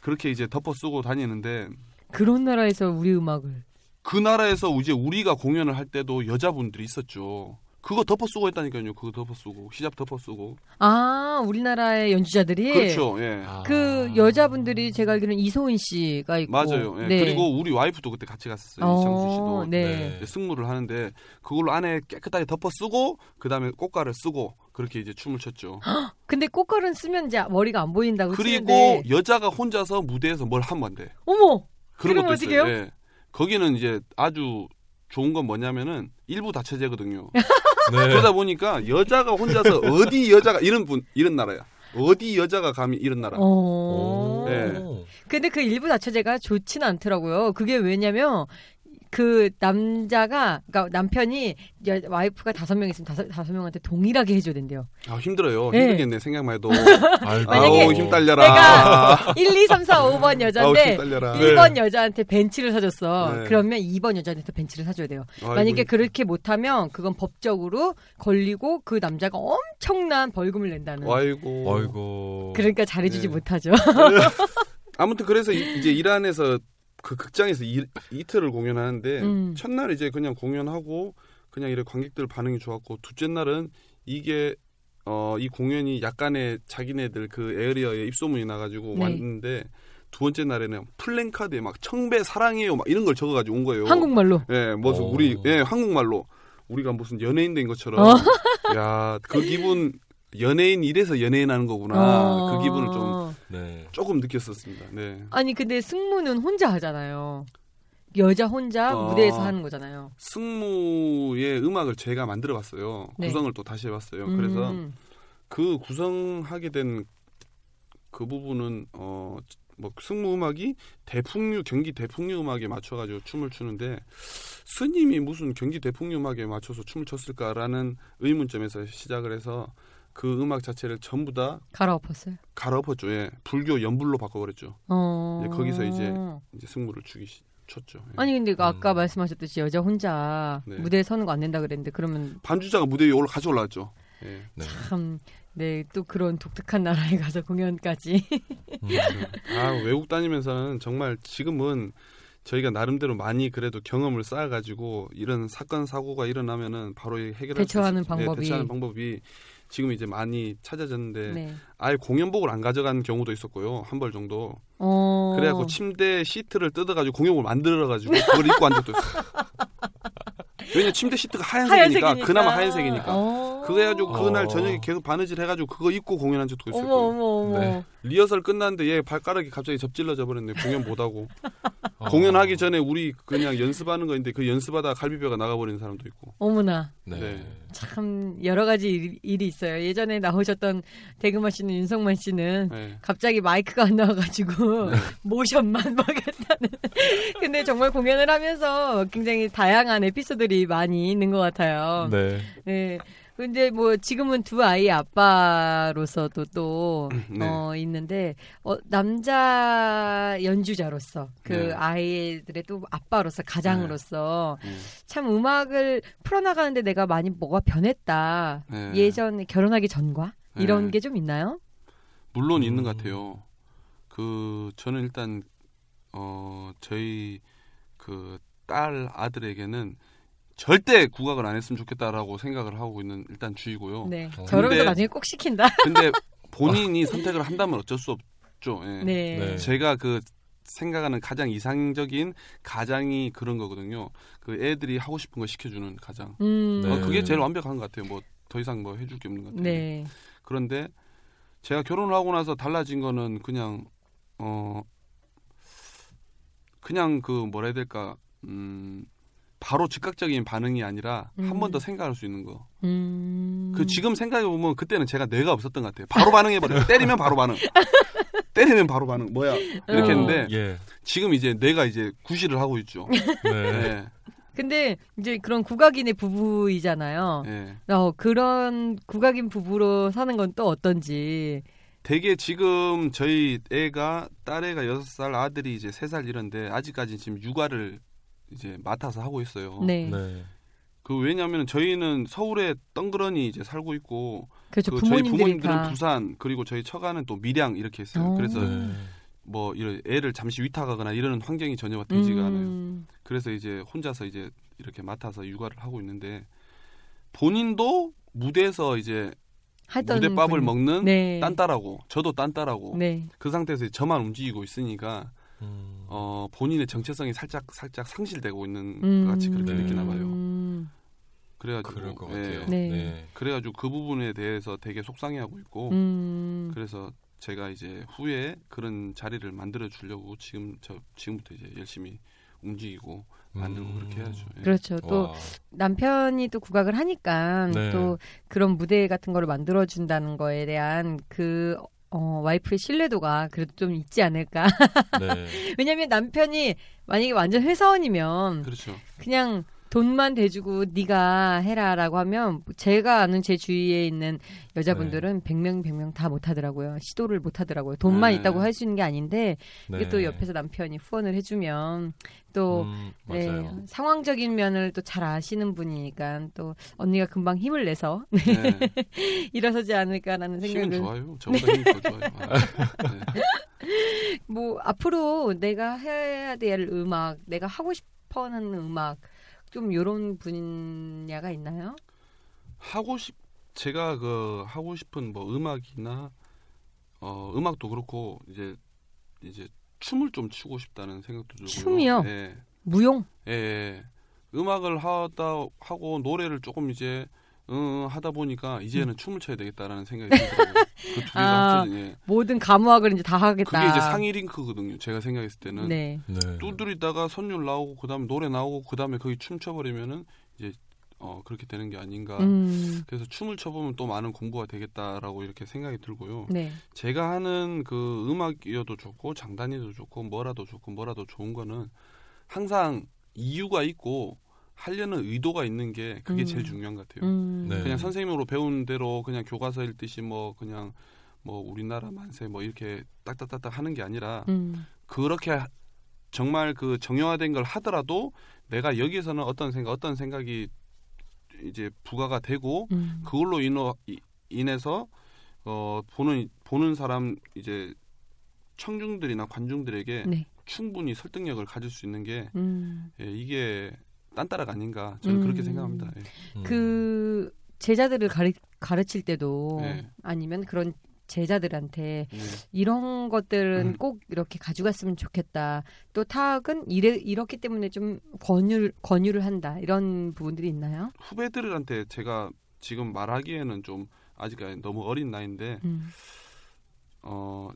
그렇게 이제 덮어 쓰고 다니는데 그런 나라에서 우리 음악을. 그 나라에서 이제 우리가 공연을 할 때도 여자분들이 있었죠. 그거 덮어 쓰고 했다니까요. 그거 덮어 쓰고 히잡 덮어 쓰고 아, 우리나라의 연주자들이. 그렇죠. 예. 아. 그 여자분들이 제가 알기로는 이소은 씨가 있고. 맞아요. 예. 네. 그리고 우리 와이프도 그때 같이 갔어요. 어, 이창수 씨도. 네. 이제 승무를 하는데 그걸로 안에 깨끗하게 덮어 쓰고 그 다음에 꽃가를 쓰고 그렇게 이제 춤을 췄죠. 근데 꽃가루는 쓰면 이제 머리가 안 보인다고 그리고 치는데. 여자가 혼자서 무대에서 뭘 하면 안 돼. 어머! 그런 것도 어떻게 있어요. 예. 거기는 이제 아주 좋은 건 뭐냐면은 일부 다처제거든요. 네. 그러다 보니까 여자가 혼자서 어디 여자가 이런 분 이런 나라야. 어디 여자가 감히 이런 나라. 어. 오. 네. 근데 그 일부 자체제가 좋지는 않더라고요. 그게 왜냐면 그 남자가 그러니까 남편이 여- 와이프가 다섯 명 있으면 다섯 다섯 명한테 동일하게 해줘야 된대요. 아 힘들어요. 네. 힘들겠네 생각만 해도. 만약에 아우 힘 딸려라. 내가 1, 2, 3, 4, 5번 아우 힘 여자인데 딸려라. 1번 여자한테 벤츠를 사줬어. 네. 그러면 2번 여자한테 벤츠를 사줘야 돼요. 아이고, 만약에 그렇게 못하면 그건 법적으로 걸리고 그 남자가 엄청난 벌금을 낸다는. 아이고. 아이고. 그러니까 잘해주지 네. 못하죠. 아무튼 그래서 이- 이제 이란에서 그 극장에서 이, 이틀을 공연하는데 음. 첫날 이제 그냥 공연하고 그냥 이래 관객들 반응이 좋았고 둘째 날은 이게 어 이 공연이 약간의 자기네들 그 에어리어에 입소문이 나가지고 네. 왔는데 두 번째 날에는 플랜카드에 막 청배 사랑해요 막 이런 걸 적어가지고 온 거예요. 한국말로. 예, 무슨 어. 우리 예 한국말로 우리가 무슨 연예인 된 것처럼 어. 야그 기분 연예인 이래서 연예인 하는 거구나 어. 그 기분을 좀 네. 조금 느꼈었습니다. 네. 아니 근데 승무는 혼자 하잖아요. 여자 혼자 어. 무대에서 하는 거잖아요. 승무의 음악을 제가 만들어 봤어요. 네. 구성을 또 다시 해 봤어요. 그래서 음. 그 구성하게 된 그 부분은 어 뭐 승무 음악이 대풍류 경기 대풍류 음악에 맞춰 가지고 춤을 추는데 스님이 무슨 경기 대풍류 음악에 맞춰서 춤을 췄을까라는 의문점에서 시작을 해서 그 음악 자체를 전부 다 갈아엎었어요. 갈아엎었죠. 예. 불교 연불로 바꿔버렸죠. 어. 이제 거기서 이제 이제 승무를 추기 시- 췄죠. 예. 아니 근데 그 아까 음. 말씀하셨듯이 여자 혼자 네. 무대에 서는 거 안 된다 그랬는데 그러면 반주자가 무대 위에 올라 같이 올라왔죠. 예. 네. 참 네, 또 그런 독특한 나라에 가서 공연까지. 음. 아 외국 다니면서는 정말 지금은 저희가 나름대로 많이 그래도 경험을 쌓아가지고 이런 사건 사고가 일어나면은 바로 해결할 대처하는 수 있, 네, 방법이. 대처하는 방법이 지금 이제 많이 찾아졌는데 네. 아예 공연복을 안 가져간 경우도 있었고요 한 벌 정도 어. 그래갖고 침대 시트를 뜯어가지고 공연복을 만들어가지고 그걸 입고 한 적도 있어요. 왜냐 침대 시트가 하얀색이니까, 하얀색이니까. 그나마 하얀색이니까 어. 그거 해가지고 그날 어. 저녁에 계속 바느질 해가지고 그거 입고 공연한 적도 있었고 어머 어머 어머. 네. 리허설 끝났는데 얘 발가락이 갑자기 접질러져 버렸네 공연 못하고 어. 공연하기 전에 우리 그냥 연습하는 거인데 그 연습하다 갈비뼈가 나가버리는 사람도 있고 어머나. 네. 네. 참 여러 가지 일, 일이 있어요. 예전에 나오셨던 대금아 씨는 윤성만 씨는 네. 갑자기 마이크가 안 나와가지고 네. 모션만 하겠다는. 근데 정말 공연을 하면서 굉장히 다양한 에피소드들이 많이 있는 것 같아요. 네. 네. 근데 뭐 지금은 두 아이 아빠로서도 또 네. 어, 있는데 어, 남자 연주자로서 그 네. 아이들의 또 아빠로서 가장으로서 네. 참 음악을 풀어나가는데 내가 많이 뭐가 변했다. 네. 예전에 결혼하기 전과 이런 네. 게좀 있나요? 물론 있는 음. 것 같아요. 그 저는 일단 어 저희 그 딸 아들에게는 절대 국악을 안 했으면 좋겠다라고 생각을 하고 있는 일단 주의고요. 네. 어. 저러면서 나중에 꼭 시킨다. 근데 본인이 선택을 한다면 어쩔 수 없죠. 예. 네. 네. 제가 그 생각하는 가장 이상적인 가장이 그런 거거든요. 그 애들이 하고 싶은 거 시켜주는 가장. 음. 네. 어, 그게 제일 완벽한 것 같아요. 뭐 더 이상 뭐 해줄 게 없는 것 같아요. 네. 그런데 제가 결혼을 하고 나서 달라진 거는 그냥 어 그냥 그 뭐라 해야 될까 음 바로 즉각적인 반응이 아니라 한번더 음. 생각할 수 있는 거. 음. 그 지금 생각해 보면 그때는 제가 뇌가 없었던 것 같아요. 바로 반응해 버려요. 때리면 바로 반응. 때리면 바로 반응. 뭐야 이렇게 어. 했는데 예. 지금 이제 뇌가 이제 구실을 하고 있죠. 네. 네. 근데 이제 그런 국악인의 부부이잖아요. 네. 어, 그런 국악인 부부로 사는 건 또 어떤지. 되게 지금 저희 애가 딸애가 여섯 살 아들이 이제 세 살 이런데 아직까지 지금 육아를 이제 맡아서 하고 있어요. 네. 네. 그 왜냐하면 저희는 서울에 덩그러니 이제 살고 있고 그렇죠. 그 저희 부모님들은 다. 부산 그리고 저희 처가는 또 밀양 이렇게 있어요. 어. 그래서 네. 뭐 이런 애를 잠시 위탁하거나 이러는 환경이 전혀 되지가 않아요. 음. 그래서 이제 혼자서 이제 이렇게 맡아서 육아를 하고 있는데 본인도 무대에서 이제 무대밥을 분. 먹는 네. 딴따라고 저도 딴따라고 네. 그 상태에서 저만 움직이고 있으니까 음. 어 본인의 정체성이 살짝 살짝 상실되고 있는 음. 것 같이 그렇게 네. 느끼나 봐요. 음. 그래가지고 그럴 것 예. 같아요. 네. 네. 그래가지고 그 부분에 대해서 되게 속상해하고 있고 음. 그래서 제가 이제 후에 그런 자리를 만들어 주려고 지금 저 지금부터 이제 열심히 움직이고 만들고 음. 그렇게 해야죠. 예. 그렇죠. 또 와. 남편이 또 국악을 하니까 네. 또 그런 무대 같은 거를 만들어 준다는 거에 대한 그 어, 와이프의 신뢰도가 그래도 좀 있지 않을까. 네. 왜냐면 남편이 만약에 완전 회사원이면 그렇죠. 그냥 돈만 대주고 네가 해라라고 하면 제가 아는 제 주위에 있는 여자분들은 100명 100명 다 못하더라고요. 시도를 못하더라고요. 돈만 네. 있다고 할 수 있는 게 아닌데 네. 이게 또 옆에서 남편이 후원을 해주면 또 음, 네. 상황적인 면을 또 잘 아시는 분이니까 또 언니가 금방 힘을 내서 네. 일어서지 않을까라는 힘은 생각을 좋아요. 저보다 힘이 더 좋아요. 아, 네. 뭐 앞으로 내가 해야 될 음악, 내가 하고 싶어하는 음악 좀 요런 분야가 있나요? 하고 싶 제가 그 하고 싶은 뭐 음악이나 어 음악도 그렇고 이제 이제 춤을 좀 추고 싶다는 생각도 들고요. 춤이요? 예. 무용. 예, 예. 음악을 하다 하고 노래를 조금 이제 어, 하다 보니까 이제는 춤을 춰야 되겠다라는 생각이 들더라고요. 그 둘이 음. 아, 합쳐진 예. 모든 감각을 이제 다 하겠다. 그게 이제 상위 링크거든요. 제가 생각했을 때는 네. 네. 뚜드리다가 선율 나오고 그다음에 노래 나오고 그다음에 거기 춤 춰버리면은 이제 어 그렇게 되는 게 아닌가. 음. 그래서 춤을 춰보면 또 많은 공부가 되겠다라고 이렇게 생각이 들고요. 네. 제가 하는 그 음악이어도 좋고 장단이도 좋고 뭐라도 좋고 뭐라도 좋은 거는 항상 이유가 있고 하려는 의도가 있는 게 그게 음. 제일 중요한 것 같아요. 음. 네. 그냥 선생님으로 배운 대로 그냥 교과서 읽듯이 뭐 그냥 뭐 우리나라 만세 뭐 이렇게 딱딱딱딱 하는 게 아니라 음. 그렇게 하- 정말 그 정형화된 걸 하더라도 내가 여기에서는 어떤 생각 어떤 생각이 이제 부과가 되고 음. 그걸로 인어, 이- 인해서 어 보는 보는 사람 이제 청중들이나 관중들에게 네. 충분히 설득력을 가질 수 있는 게 음. 예, 이게 딴따라가 아닌가 저는 음. 그렇게 생각합니다. 예. 음. 그 제자들을 가르, 가르칠 때도 네. 아니면 그런 제자들한테 예. 이런 것들은 음. 꼭 이렇게 가져갔으면 좋겠다. 또 타악은 이래, 이렇기 때문에 좀 권유, 권유를 한다. 이런 부분들이 있나요? 후배들한테 제가 지금 말하기에는 좀 아직 너무 어린 나이인데 음. 어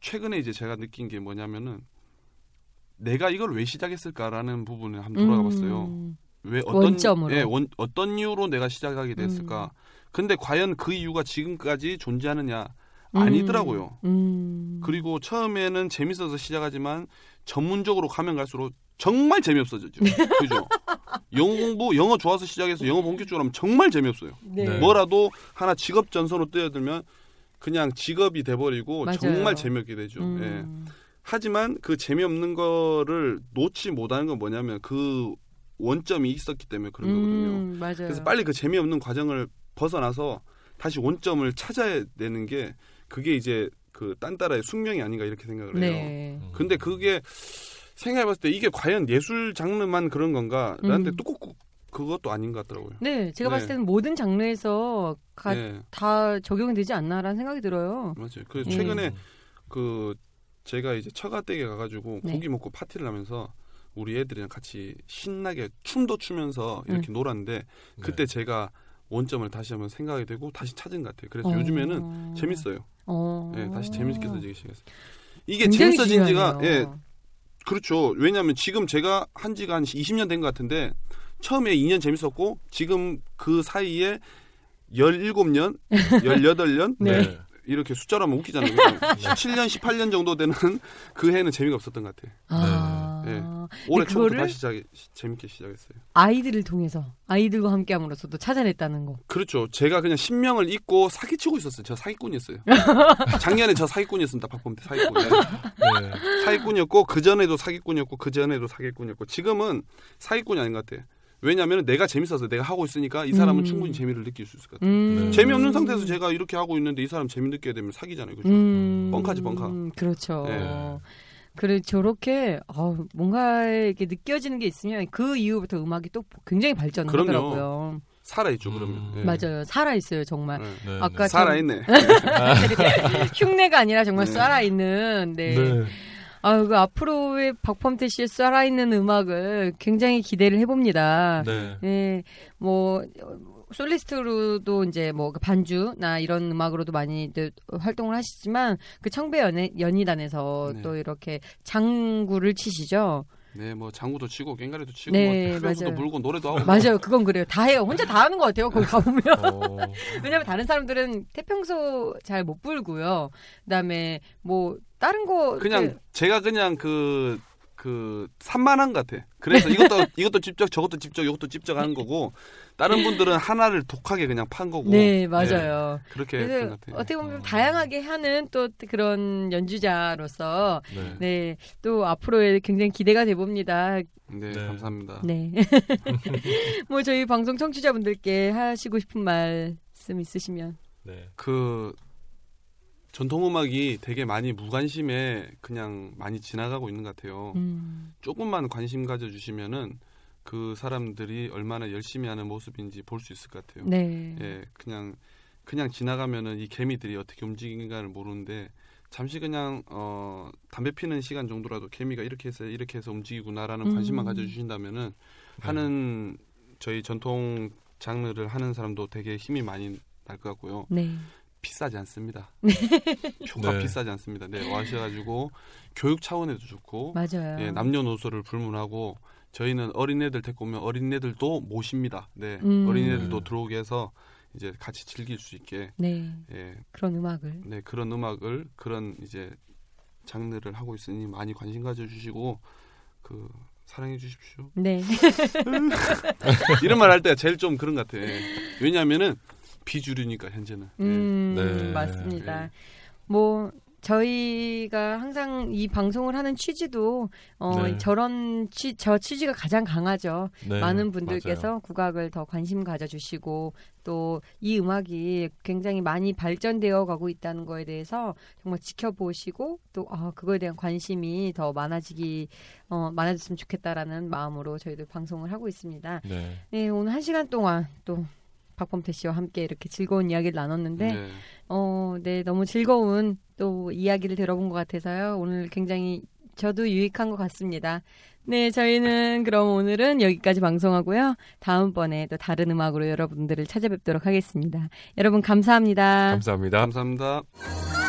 최근에 이제 제가 느낀 게 뭐냐면은 내가 이걸 왜 시작했을까라는 부분을 한번 돌아가 봤어요. 음. 왜 어떤 원점으로. 예, 원, 어떤 이유로 내가 시작하게 됐을까? 음. 근데 과연 그 이유가 지금까지 존재하느냐? 음. 아니더라고요. 음. 그리고 처음에는 재밌어서 시작하지만 전문적으로 가면 갈수록 정말 재미없어졌죠. 그죠? 영어 공부, 영어 좋아서 시작해서 영어 본격적으로 하면 정말 재미없어요. 네. 네. 뭐라도 하나 직업 전선으로 뛰어들면 그냥 직업이 돼버리고 맞아요. 정말 재미없게 되죠. 음. 예. 하지만 그 재미없는 거를 놓지 못하는 건 뭐냐면 그 원점이 있었기 때문에 그런 거거든요. 음, 맞아요. 그래서 빨리 그 재미없는 과정을 벗어나서 다시 원점을 찾아야 되는 게 그게 이제 그 딴 따라의 숙명이 아닌가 이렇게 생각을 해요. 네. 음. 근데 그게 생각해봤을 때 이게 과연 예술 장르만 그런 건가? 라는데 음. 또꼭 그것도 아닌 것 같더라고요. 네, 제가 네. 봤을 때는 모든 장르에서 가, 네, 다 적용이 되지 않나라는 생각이 들어요. 맞아요. 그래서 예. 최근에 그 제가 이제 처가댁에 가가지고 네. 고기 먹고 파티를 하면서 우리 애들이랑 같이 신나게 춤도 추면서 이렇게 놀았는데 그때 제가 원점을 다시 한번 생각이 되고 다시 찾은 것 같아요. 그래서 어. 요즘에는 재밌어요. 어. 예, 다시 재밌게 써지기 시작했어요. 이게 재밌어진 지가 중요하네요. 예, 그렇죠. 왜냐하면 지금 제가 한 지가 한 20년 된 것 같은데 처음에 2년 재밌었고 지금 그 사이에 17년, 18년 네. 이렇게 숫자로 하면 웃기잖아요. 17년, 18년 정도 되는 그 해는 재미가 없었던 것 같아요. 아. 아, 예. 올해 초부터 그거를- 다시 시작 재밌게 시작했어요. 아이들을 통해서 아이들과 함께함으로써도 찾아냈다는 거. 그렇죠. 제가 그냥 신명을 잊고 사기치고 있었어요. 저 사기꾼이었어요. 작년에 저 사기꾼이었습니다. 박범 때 사기꾼. 네. 네. 사기꾼이었고 그 전에도 사기꾼이었고 그 전에도 사기꾼이었고 지금은 사기꾼이 아닌 것 같아. 왜냐하면 내가 재밌어서 내가 하고 있으니까 이 사람은 음. 충분히 재미를 느낄 수 있을 것 같아요. 음. 네. 재미없는 상태에서 제가 이렇게 하고 있는데 이 사람 재미 느껴야 되면 사기잖아요. 그죠? 음, 뻥카지, 뻥카. 그렇죠. 네. 그래 저렇게 어, 뭔가 이렇게 느껴지는 게 있으면 그 이후부터 음악이 또 굉장히 발전을 그럼요. 하더라고요. 살아있죠, 그러면. 음. 예. 맞아요. 살아 있어요, 정말. 네. 네. 아까 살아있네. 흉내가 아니라 정말 네. 살아 있는 네. 네. 아, 그 앞으로의 박범태 씨의 살아 있는 음악을 굉장히 기대를 해 봅니다. 네. 네. 뭐 어, 솔리스트로도 이제 뭐그 반주나 이런 음악으로도 많이 활동을 하시지만 그 청배 연예, 연희단에서 네. 또 이렇게 장구를 치시죠. 네, 뭐 장구도 치고 깽가리도 치고 네, 뭐 맞아요. 불고 노래도 하고 맞아요. 그건 그래요. 다 해요. 혼자 다 하는 것 같아요. 거기 가보면. 어, 왜냐면 다른 사람들은 태평소 잘 못 불고요. 그다음에 뭐 다른 거 그냥 이렇게 제가 그냥 그, 그, 산만한 것 같아. 그래서 이것도, 이것도 집적, 저것도 집적, 이것도 집적 하는 거고, 다른 분들은 하나를 독하게 그냥 판 거고. 네 맞아요. 그렇게 것 같아요. 어떻게 보면 좀 다양하게 하는 또 그런 연주자로서 네. 네 또 앞으로의 굉장히 기대가 돼 봅니다. 네, 네. 감사합니다. 네. 뭐 저희 방송 청취자분들께 하시고 싶은 말씀 있으시면. 네. 그, 전통음악이 되게 많이 무관심에 그냥 많이 지나가고 있는 것 같아요. 음. 조금만 관심 가져주시면은 그 사람들이 얼마나 열심히 하는 모습인지 볼 수 있을 것 같아요. 네. 예, 그냥 그냥 지나가면은 이 개미들이 어떻게 움직이는가를 모르는데 잠시 그냥 어 담배 피는 시간 정도라도 개미가 이렇게 해서 이렇게 해서 움직이구나라는 음. 관심만 가져주신다면은 하는 저희 전통 장르를 하는 사람도 되게 힘이 많이 날 것 같고요. 네. 비싸지 않습니다. 효과 네. 비싸지 않습니다. 네, 와셔가지고 교육 차원에도 좋고 맞아요. 예, 남녀노소를 불문하고 저희는 어린애들 데리고 오면 어린애들도 모십니다. 네, 음. 어린애들도 들어오게 해서 이제 같이 즐길 수 있게 네. 예, 그런 음악을. 네 그런 음악을 그런 이제 장르를 하고 있으니 많이 관심 가져주시고 그 사랑해 주십시오. 네. 이런 말 할 때가 제일 좀 그런 것 같아. 예. 왜냐하면은 비주류니까 현재는. 예. 음, 네. 맞습니다. 네. 뭐 저희가 항상 이 방송을 하는 취지도 어 네. 저런 취, 저 취지가 가장 강하죠. 네, 많은 분들께서 맞아요. 국악을 더 관심 가져주시고 또 이 음악이 굉장히 많이 발전되어 가고 있다는 거에 대해서 정말 지켜보시고 또 아, 그거에 대한 관심이 더 많아지기 어, 많아졌으면 좋겠다라는 마음으로 저희도 방송을 하고 있습니다. 네. 네 오늘 한 시간 동안 또 박범태 씨와 함께 이렇게 즐거운 이야기를 나눴는데 네. 어, 네, 너무 즐거운 또 이야기를 들어본 것 같아서요. 오늘 굉장히 저도 유익한 것 같습니다. 네, 저희는 그럼 오늘은 여기까지 방송하고요. 다음번에 또 다른 음악으로 여러분들을 찾아뵙도록 하겠습니다. 여러분 감사합니다. 감사합니다. 감사합니다.